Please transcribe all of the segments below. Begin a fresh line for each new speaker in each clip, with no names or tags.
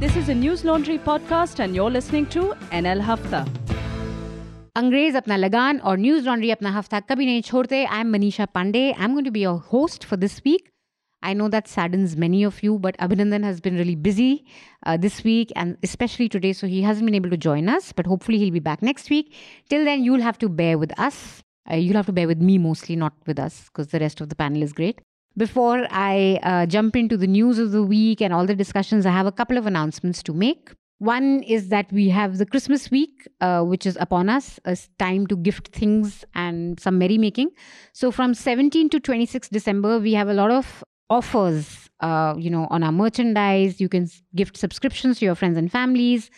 This is a News Laundry podcast, and you're listening to NL Hafta.
अंग्रेज अपना लगान और न्यूज लॉन्ड्री अपना हफ्ता कभी नहीं छोड़ते I am Manisha Pandey I am going to be your host for this week I know that saddens many of you, but Abhinandan has been really busy uh, this week and especially today, so he hasn't been able to join us. But hopefully, he'll be back next week. Till then, you'll have to bear with us. Uh, you'll have to bear with me mostly, not with us, because the rest of the panel is great. Before I uh, jump into the news of the week and all the discussions, I have a couple of announcements to make. One is that we have the Christmas week, uh, which is upon us. It's time to gift things and some merrymaking. So from 17 to 26 December, we have a lot of offers, uh, you know, on our merchandise. You can gift subscriptions to your friends and families.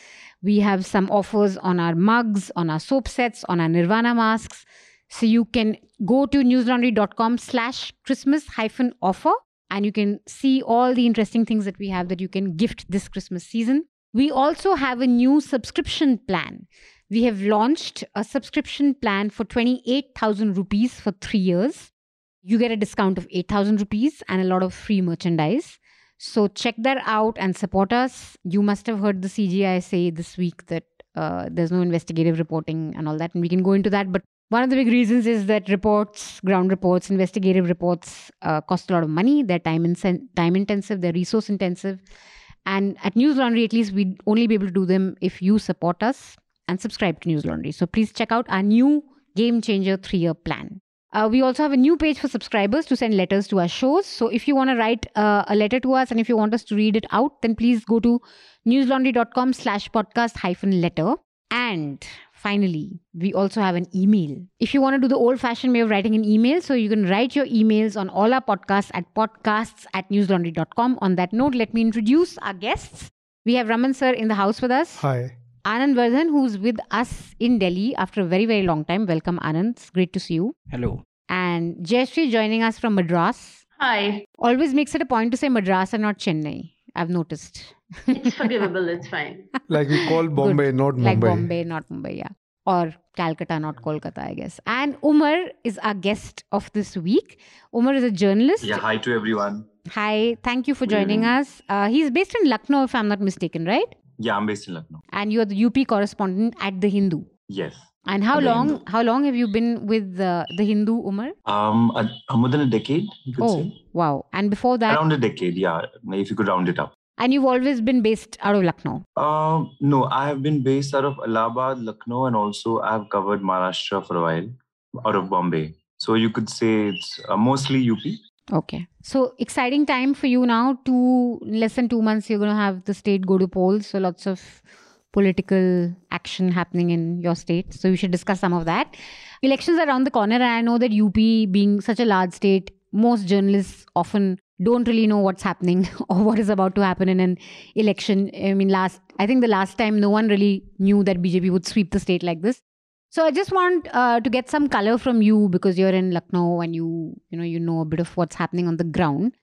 We have some offers on our mugs, on our soap sets, on our Nirvana masks. So you can go to newslaundry.com slash Christmas hyphen offer and you can see all the interesting things that we have that you can gift this Christmas season. We also have a new subscription plan. We have launched a subscription plan for 28,000 rupees for three years. You get a discount of 8,000 rupees and a lot of free merchandise. So check that out and support us. You must have heard the CJI say this week that uh, there's no investigative reporting and all that, and we can go into that. But one of the big reasons is that reports, ground reports, investigative reports uh, cost a lot of money. They're time, in- time intensive, they're resource intensive. And at News Laundry, at least, we'd only be able to do them if you support us and subscribe to News Laundry. So please check out our new Game Changer three year plan. Uh, we also have a new page for subscribers to send letters to our shows. So if you want to write uh, a letter to us and if you want us to read it out, then please go to newslaundry.com slash podcast hyphen letter. And finally, we also have an email. If you want to do the old fashioned way of writing an email, so you can write your emails on all our podcasts at podcasts at newslaundry.com. On that note, let me introduce our guests. We have Raman sir in the house with us.
Hi.
Anand Vardhan, who's with us in Delhi after a very, very long time. Welcome, Anand. It's great to see you.
Hello.
And Jayashree joining us from Madras.
Hi.
Always makes it a point to say Madras and not Chennai. I've noticed.
It's forgivable. It's fine.
Like we call Bombay, not Mumbai.
Like Bombay, not Mumbai, yeah. Or Calcutta, not Kolkata, I guess. And Umar is our guest of this week. Umar is a journalist.
Yeah, hi to everyone.
Hi, thank you for joining
evening.
us. Uh, he's based in Lucknow, if I'm not mistaken, right?
Yeah, I'm based in Lucknow.
And you're the UP correspondent at The Hindu.
Yes.
And how long? How long have you been with the the Hindu, Umar?
Um, a, a more than a decade, you could
Oh,
say.
wow! And before that,
Around a decade, yeah. If you could round it up.
and you've always been based out of Lucknow.
Um, no, I have been based out of Allahabad, Lucknow, and also I have covered Maharashtra for a while, out of Bombay. So you could say it's uh, mostly UP.
Okay. So exciting time for you now. Two less than two months, you're going to have the state go to polls. So lots of political action happening in your state. So we should discuss some of that. Elections are around the corner, and I know that UP, being such a large state, most journalists often don't really know what's happening or what is about to happen in an election. I mean, last I think the last time no one really knew that BJP would sweep the state like this. So I just want uh, to get some color from you because you're in Lucknow and you you know you know a bit of what's happening on the ground.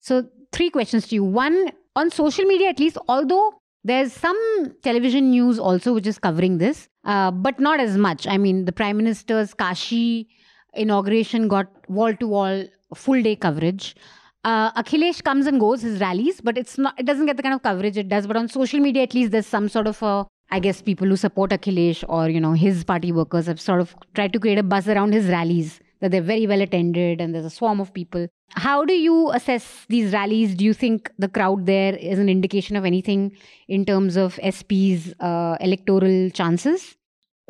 So three questions to you. One on social media at least, although there's some television news also which is covering this, uh, but not as much. I mean, the Prime Minister's Kashi inauguration got wall to wall full day coverage. Uh, Akhilesh comes and goes his rallies, but it's not. It doesn't get the kind of coverage it does. But on social media, at least there's some sort of a. I guess people who support Akhilesh or you know his party workers have sort of tried to create a buzz around his rallies that they're very well attended and there's a swarm of people. How do you assess these rallies? Do you think the crowd there is an indication of anything in terms of SP's uh, electoral chances?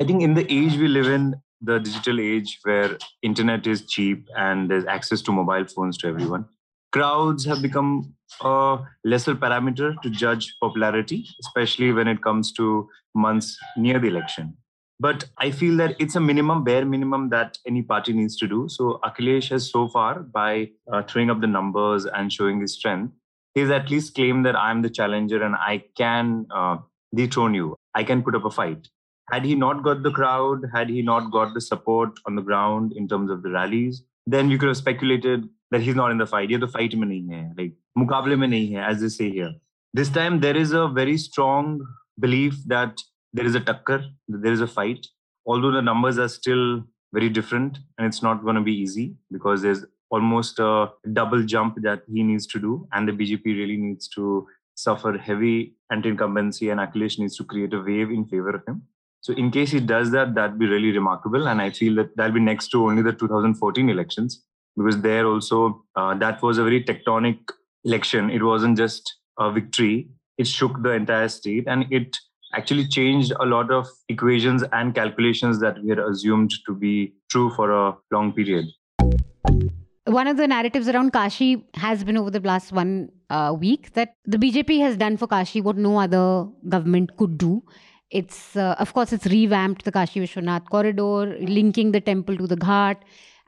I think in the age we live in, the digital age where internet is cheap and there's access to mobile phones to everyone, crowds have become a lesser parameter to judge popularity, especially when it comes to months near the election. But I feel that it's a minimum, bare minimum that any party needs to do. So Akhilesh has so far, by uh, throwing up the numbers and showing his strength, he's at least claimed that I'm the challenger and I can uh, dethrone you. I can put up a fight had he not got the crowd, had he not got the support on the ground in terms of the rallies, then you could have speculated that he's not in the fight. ये तो fight में नहीं है, like मुकाबले में नहीं है, as they say here. This time there is a very strong belief that there is a tucker, there is a fight. Although the numbers are still very different and it's not going to be easy because there's almost a double jump that he needs to do and the BJP really needs to suffer heavy anti-incumbency and Akhilesh needs to create a wave in favor of him. So in case he does that, that'd be really remarkable. And I feel that that'll be next to only the 2014 elections because there also uh, that was a very tectonic election. It wasn't just a victory. It shook the entire state and it actually changed a lot of equations and calculations that we had assumed to be true for a long period.
One of the narratives around Kashi has been over the last one uh, week that the BJP has done for Kashi what no other government could do. It's, uh, of course, it's revamped the Kashi Vishwanath corridor, linking the temple to the Ghat.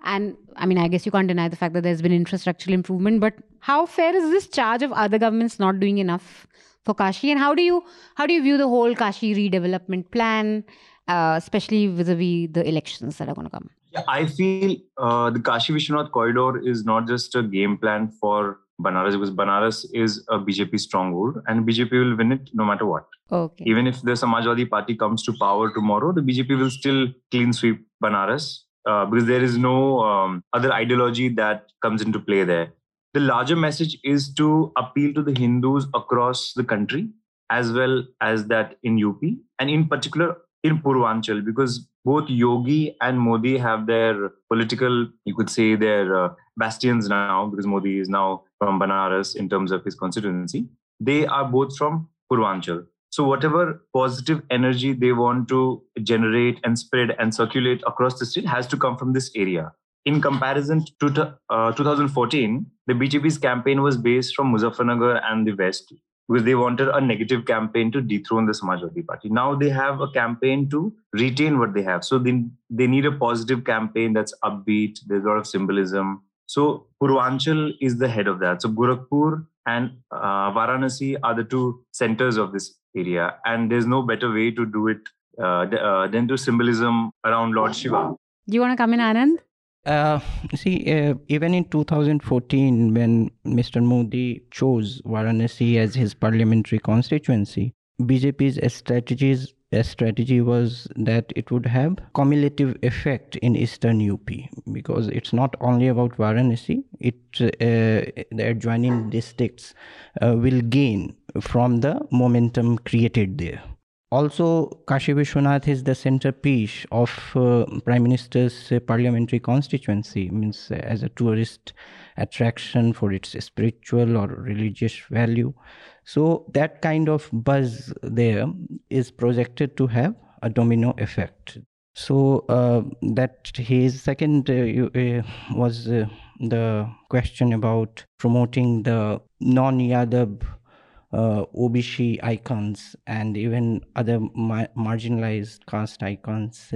And I mean, I guess you can't deny the fact that there's been infrastructural improvement. But how fair is this charge of other governments not doing enough for Kashi? And how do you how do you view the whole Kashi redevelopment plan, uh, especially vis-a-vis the elections that are going to come?
Yeah, I feel uh, the Kashi Vishwanath corridor is not just a game plan for Banaras because Banaras is a BJP stronghold and BJP will win it no matter what.
Okay.
Even if the Samajwadi Party comes to power tomorrow, the BJP will still clean sweep Banaras uh, because there is no um, other ideology that comes into play there. The larger message is to appeal to the Hindus across the country as well as that in UP and in particular in Purvanchal because both Yogi and Modi have their political, you could say, their uh, bastions now because Modi is now from Banaras in terms of his constituency. They are both from Purvanchal. So, whatever positive energy they want to generate and spread and circulate across the state has to come from this area. In comparison to uh, 2014, the BJP's campaign was based from Muzaffarnagar and the West because they wanted a negative campaign to dethrone the Samajwadi Party. Now they have a campaign to retain what they have. So they, they need a positive campaign that's upbeat. There's a lot of symbolism. So Purvanchal is the head of that. So Gorakhpur and uh, Varanasi are the two centers of this area. And there's no better way to do it uh, uh, than to symbolism around Lord Shiva.
Do you want to come in, Anand?
Uh, see, uh, even in 2014, when Mr. Modi chose Varanasi as his parliamentary constituency, BJP's strategies strategy was that it would have cumulative effect in eastern UP because it's not only about Varanasi. It uh, the adjoining districts uh, will gain from the momentum created there. Also, Kashi Vishwanath is the centerpiece of uh, Prime Minister's uh, parliamentary constituency, means uh, as a tourist attraction for its spiritual or religious value. So that kind of buzz there is projected to have a domino effect. So uh, that his second uh, uh, was the question about promoting the non-Yadav uh, OBC icons and even other ma- marginalized caste icons.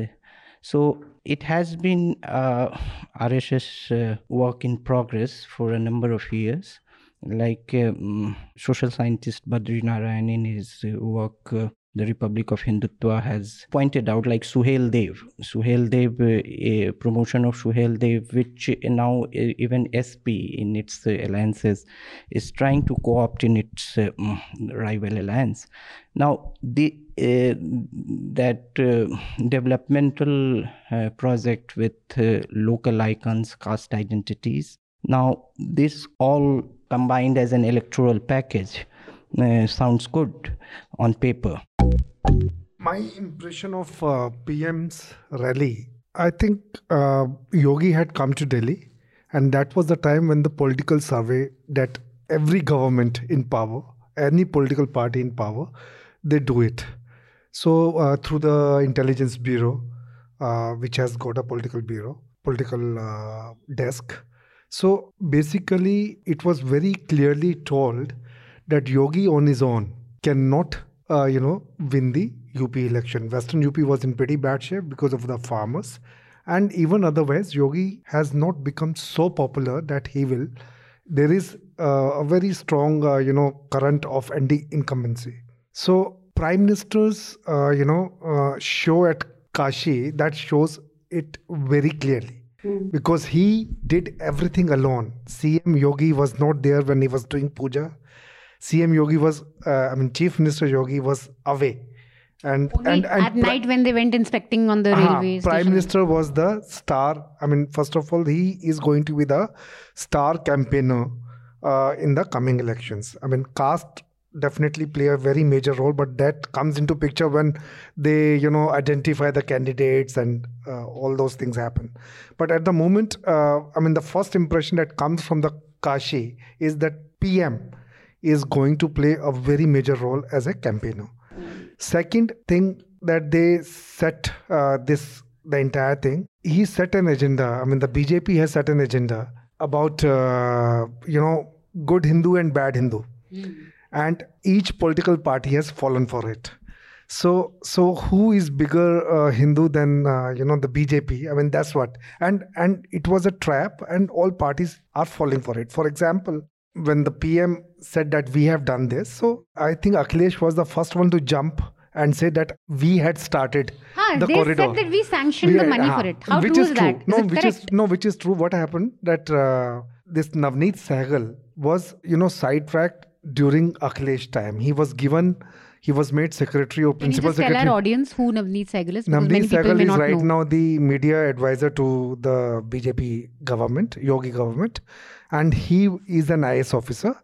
So it has been uh, RSS uh, work in progress for a number of years. Like um, social scientist Badri Narayan in his work uh, the Republic of Hindutva has pointed out, like Suhel Dev. Suhel Dev, uh, promotion of Suhel Dev, which now uh, even SP in its uh, alliances is trying to co opt in its mm, rival alliance. Now, the uh, that uh, developmental project with local icons, caste identities. Now, this all combined as an electoral package uh, sounds good on paper.
My impression of uh, PM's rally, I think uh, Yogi had come to Delhi, and that was the time when the political survey that every government in power, any political party in power, they do it. So uh, through the intelligence bureau, uh, which has got a political bureau, political uh, desk. So basically, it was very clearly told that Yogi on his own cannot, uh, you know, win the UP election. Western UP was in pretty bad shape because of the farmers. And even otherwise, Yogi has not become so popular that he will. There is uh, a very strong, uh, you know, current of anti-incumbency. So prime ministers, uh, you know, uh, show at Kashi that shows it very clearly hmm. because he did everything alone. CM Yogi was not there when he was doing puja. CM Yogi was, uh, I mean, Chief Minister Yogi was away. And, and, and,
at night when they went inspecting on the uh, railway
Prime Minister was the star. I mean, first of all, he is going to be the star campaigner uh, in the coming elections. I mean, caste definitely play a very major role but that comes into picture when they you know identify the candidates and uh, all those things happen but at the moment uh, i mean the first impression that comes from the kashi is that pm is going to play a very major role as a campaigner. Second thing that they set uh, this the entire thing he set an agenda. I mean the bjp has set an agenda about uh, you know good hindu and bad hindu. And each political party has fallen for it. So so who is bigger uh, hindu than uh, you know the bjp i mean that's what. And and it was a trap and all parties are falling for it. For example when the pm said that we have done this so i think akhilesh was the first one to jump and say that we had started
Huh,
the
they
corridor
said that we sanctioned
we
the money for it. How
which
true
is
is
true.
that?
No,
is
which
correct?
is no, which is true. What happened that uh, this Navneet Sehgal was, you know, sidetracked during Akhilesh time. He was given, he was made secretary or principal
Can you just tell our audience who Navneet Sehgal is?
Navneet Sehgal is right
know.
now the media advisor to the BJP government, Yogi government, and he is an IS officer.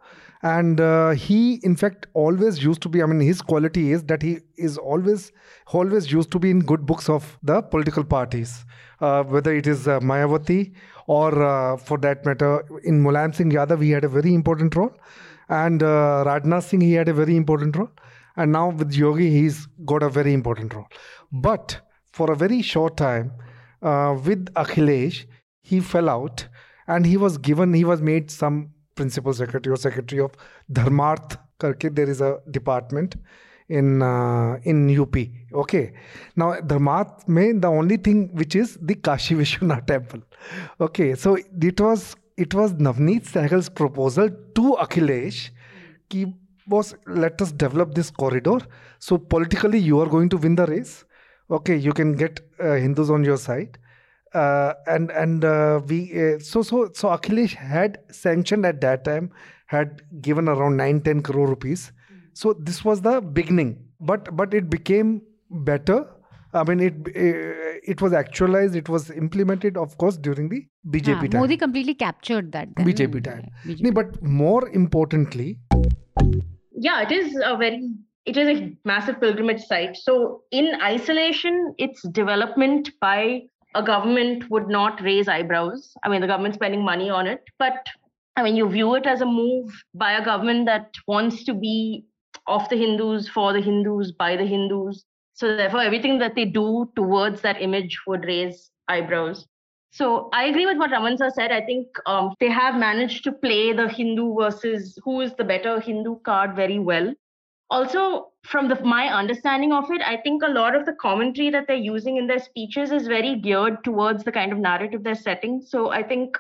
And uh, he, in fact, always used to be. I mean, his quality is that he is always, always used to be in good books of the political parties, uh, whether it is uh, Mayawati or, uh, for that matter, in Mulayam Singh Yadav, he had a very important role, and uh, Rajnath Singh, he had a very important role, and now with Yogi, he's got a very important role. But for a very short time, uh, with Akhilesh, he fell out, and he was given, he was made some principal secretary or secretary of Dharmarth. Karke, there is a department in uh, in UP. Okay, now Dharmarth mein the only thing which is the Kashi Vishwanath temple. Okay, so it was it was Navneet Sehgal's proposal to Akhilesh ki boss let us develop this corridor so politically you are going to win the race okay you can get uh, hindus on your side uh, and and uh, we uh, so so so akhilesh had sanctioned at that time had given around 9 10 crore rupees so this was the beginning but but it became better i mean it uh, it was actualized it was implemented of course during the bjp time
Modi completely captured that. Then.
BJP time.
Yeah, BJP.
No, but more importantly
yeah, it is a very it is a massive pilgrimage site. So in isolation, its development by a government would not raise eyebrows. I mean, the government's spending money on it, but I mean, you view it as a move by a government that wants to be of the Hindus, for the Hindus, by the Hindus. So therefore, everything that they do towards that image would raise eyebrows. So I agree with what Raman sir said. I think um, they have managed to play the Hindu versus who is the better Hindu card very well. Also, from the, my understanding of it, I think a lot of the commentary that they're using in their speeches is very geared towards the kind of narrative they're setting. So I think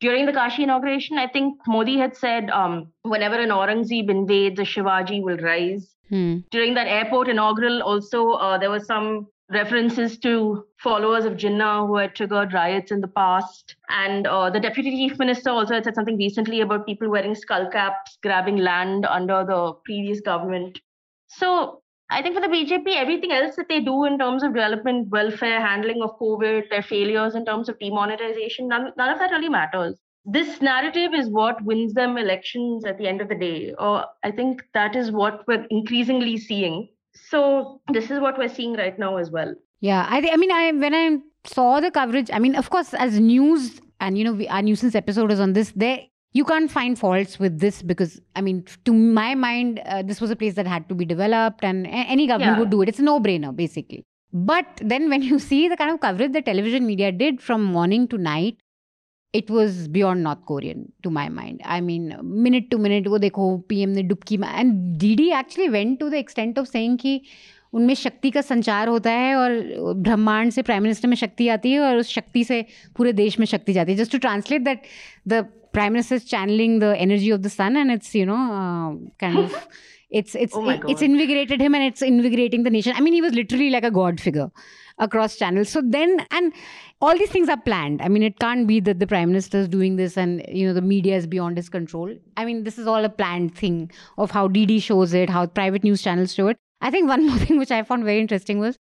during the Kashi inauguration, I think Modi had said, um, whenever an Aurangzeb invades, a Shivaji will rise
Hmm.
during that airport inaugural also uh, there was some references to followers of jinnah who had triggered riots in the past and uh, the deputy chief minister also had said something recently about people wearing skull caps grabbing land under the previous government so i think for the bjp everything else that they do in terms of development welfare handling of covid their failures in terms of demonetization none, none of that really matters this narrative is what wins them elections at the end of the day. Or I think that is what we're increasingly seeing. So this is what we're seeing right now as well.
Yeah, I I mean, I when I saw the coverage, I mean, of course, as news, and you know, we, our Newsance episode is on this. There, you can't find faults with this because, I mean, to my mind, uh, this was a place that had to be developed, and any government
Yeah.
would do it. It's a no-brainer, basically. But then, when you see the kind of coverage the television media did from morning to night, it was beyond North Korean to my mind I mean minute to minute वो देखो PM ने डुबकी मा- डी D actually went to the extent of saying कि उनमें शक्ति का संचार होता है और ब्रह्मांड से प्राइम मिनिस्टर में शक्ति आती है और उस शक्ति से पूरे देश में शक्ति जाती है। Just to translate that the prime minister is channeling the energy of the sun and it's you know kind of it's it's
Oh
it- it's invigorated him and it's invigorating the nation. I mean he was literally like a god figure across channels. So then and all these things are planned. I mean it can't be that the prime minister is doing this and you know the media is beyond his control. I mean this is all a planned thing of how dd shows it how private news channels show it. I think one more thing which i found very interesting was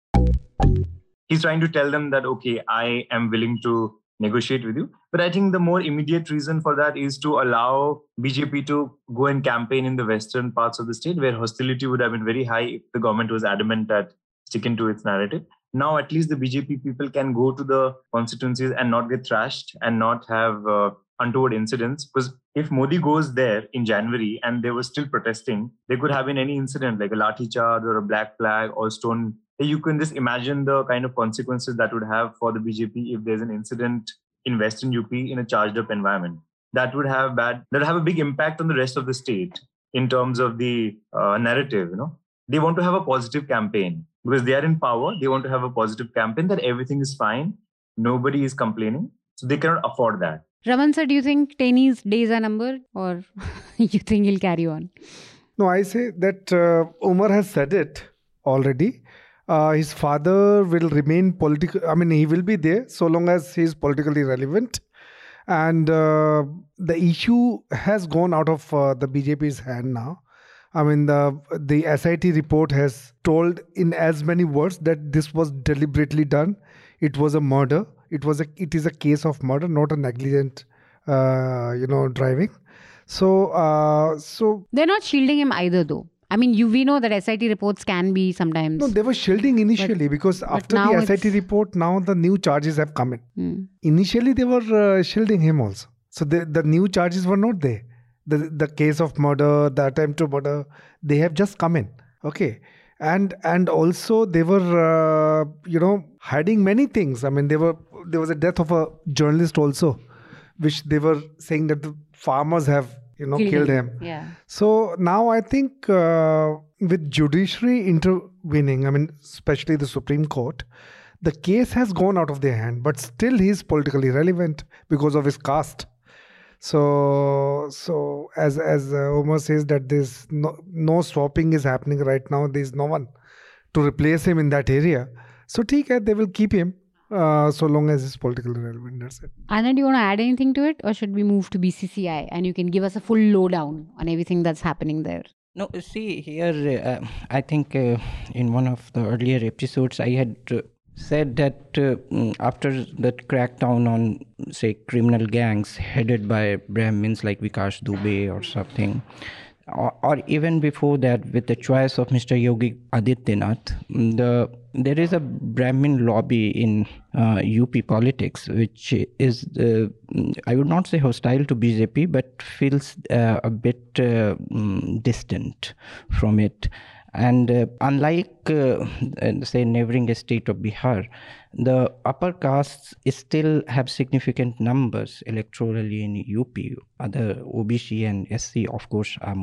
He's trying to tell them that, okay, I am willing to negotiate with you. But I think the more immediate reason for that is to allow BJP to go and campaign in the western parts of the state where hostility would have been very high if the government was adamant that sticking to its narrative. Now, at least the BJP people can go to the constituencies and not get thrashed and not have uh, untoward incidents. Because if Modi goes there in January and they were still protesting, there could have been any incident like a lathi charge or a black flag or stone you can just imagine the kind of consequences that would have for the BJP if there's an incident in Western UP in a charged up environment. That would have bad, that would have a big impact on the rest of the state in terms of the uh, narrative. You know, they want to have a positive campaign because they are in power. They want to have a positive campaign that everything is fine, nobody is complaining, so they cannot afford that.
Raman sir, do you think Teni's days are numbered, or you think he'll carry on?
No, I say that uh, Umar has said it already uh, his father will remain political. I mean, he will be there so long as he is politically relevant. And uh, the issue has gone out of uh, the BJP's hand now. I mean, the the SIT report has told in as many words that this was deliberately done. It was a murder. It was a it is a case of murder, not a negligent, uh, you know, driving. So, uh, so
they're not shielding him either, though. I mean, you we know that SIT reports can be sometimes.
No, they were shielding initially but, because after the SIT report, now the new charges have come in. Hmm. Initially, they were uh, shielding him also. So the the new charges were not there. The the case of murder, the attempt to murder, they have just come in. Okay, and and also they were uh, you know hiding many things. I mean, they were there was a death of a journalist also, which they were saying that the farmers have you know killed, killed him.
him. Yeah.
So now I think uh, with judiciary intervening, I mean, especially the Supreme Court, the case has gone out of their hand, but still he's politically relevant because of his caste. So, so as as uh, Omar says that there's no no swapping is happening right now. There's no one to replace him in that area. So, take they will keep him uh, so long as it's politically relevant. That's it.
Anna, do you want to add anything to it, or should we move to BCCI and you can give us a full lowdown on everything that's happening there?
No, see here, uh, I think uh, in one of the earlier episodes, I had uh, said that uh, mm, after the crackdown on, say, criminal gangs headed by Brahmins like Vikas Dubey or something, or, or, even before that, with the choice of Mr. Yogi Adityanath, the there is a Brahmin lobby in uh, UP politics, which is, uh, I would not say hostile to BJP, but feels uh, a bit uh, mm, distant from it. And uh, unlike, uh, say, neighboring state of Bihar, the upper castes still have significant numbers electorally in UP. Other OBC and SC, of course, are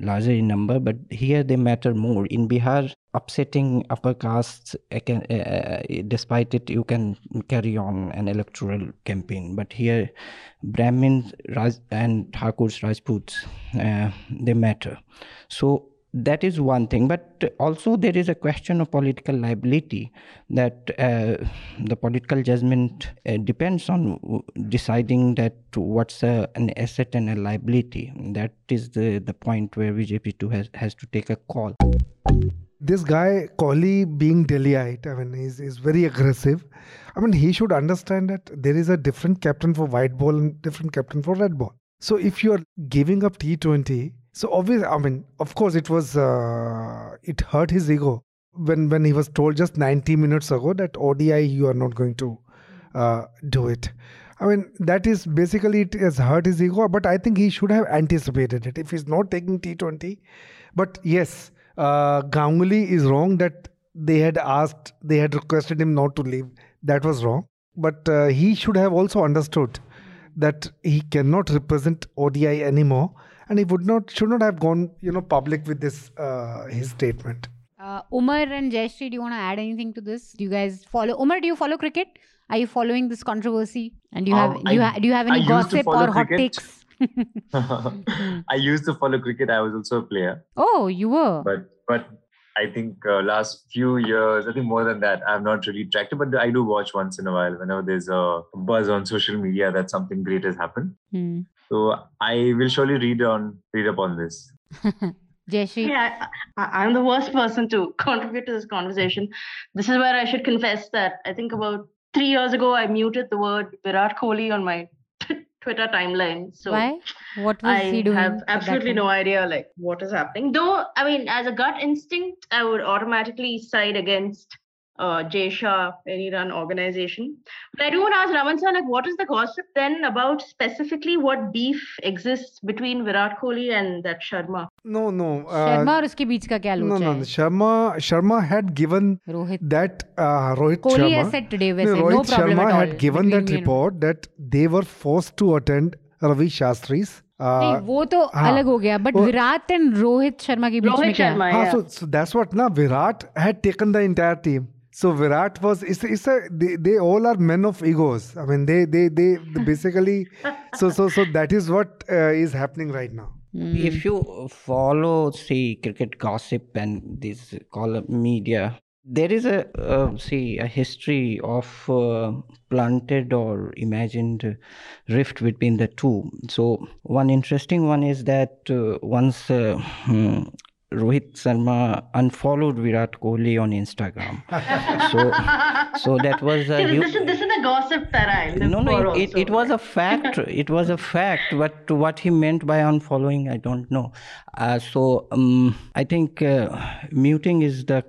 larger in number, but here they matter more. In Bihar, upsetting upper castes, uh, despite it, you can carry on an electoral campaign. But here, Brahmins Raj- and Thakurs, Rajputs, uh, they matter. So that is one thing but also there is a question of political liability that uh, the political judgment uh, depends on deciding that what's an asset and a liability that is the the point where bjp2 has has to take a call
this guy Kohli being Delhiite, I mean, he's, he's very aggressive. I mean, he should understand that there is a different captain for white ball and different captain for red ball. So if you are giving up T20 so obviously, I mean, of course, it was uh, it hurt his ego when when he was told just 90 minutes ago that ODI you are not going to uh, do it. I mean, that is basically it has hurt his ego, but I think he should have anticipated it if he's not taking T20. But yes, uh, Ganguly is wrong that they had asked, they had requested him not to leave. That was wrong. But uh, he should have also understood that he cannot represent ODI anymore and he would not should not have gone you know public with this uh, his statement
uh, umar and jayashree do you want to add anything to this do you guys follow umar do you follow cricket are you following this controversy and do you have um, do, you ha- do you have any gossip or hot takes
I used to follow cricket. I was also a player.
Oh, you were.
But but I think uh, last few years, I think more than that, I'm not really tracked it, but I do watch once in a while whenever there's a buzz on social media that something great has happened.
Hmm.
So I will surely read on read up on this.
Jayashree?
Yeah, I, am the worst person to contribute to this conversation. This is where I should confess that I think about three years ago, I muted the word Virat Kohli on my Twitter timeline. So
Why? What was
I
he doing?
have absolutely no idea like what is happening. Though, I mean, as a gut instinct, I would automatically side against uh, Jay Shah, any run organization. But I do want to ask Raman sir, like, what is the gossip then about specifically what beef exists between Virat Kohli and that Sharma?
No, no. Uh,
Sharma और उसके बीच का क्या
no,
लोचा
no,
है
no. Sharma, Sharma had given
Rohit
that uh, Rohit
Kohli
Sharma.
has said today
No,
वैसे no
Rohit
problem
Sharma
at all
had given
between
that
me and-
report that they were forced to attend Ravi Shastri's.
नहीं
Uh,
वो तो
हाँ,
अलग हो गया but
वो-
Virat and Rohit Sharma के बीच में
Rohit
क्या
Sharma,
हाँ,
yeah.
so, so that's what now Virat had taken the entire team. so Virat was it's, it's a they, they all are men of egos. I mean they they they basically so so so that is what uh, is happening right now.
If you follow, see cricket gossip and this column media, there is a uh, see a history of uh, planted or imagined rift between the two. So one interesting one is that uh, once uh, hmm, Rohit Sharma unfollowed Virat Kohli on Instagram. so so that was a
this, is, this is the gossip that I
no, no, it, it, it was a fact. it was a fact. But what he meant by unfollowing, I don't know. Uh, so um, I think uh, muting is the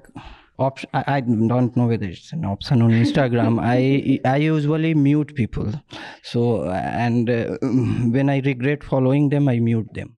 option. I, I don't know whether it's an option on Instagram. I I usually mute people. So and uh, when I regret following them, I mute them.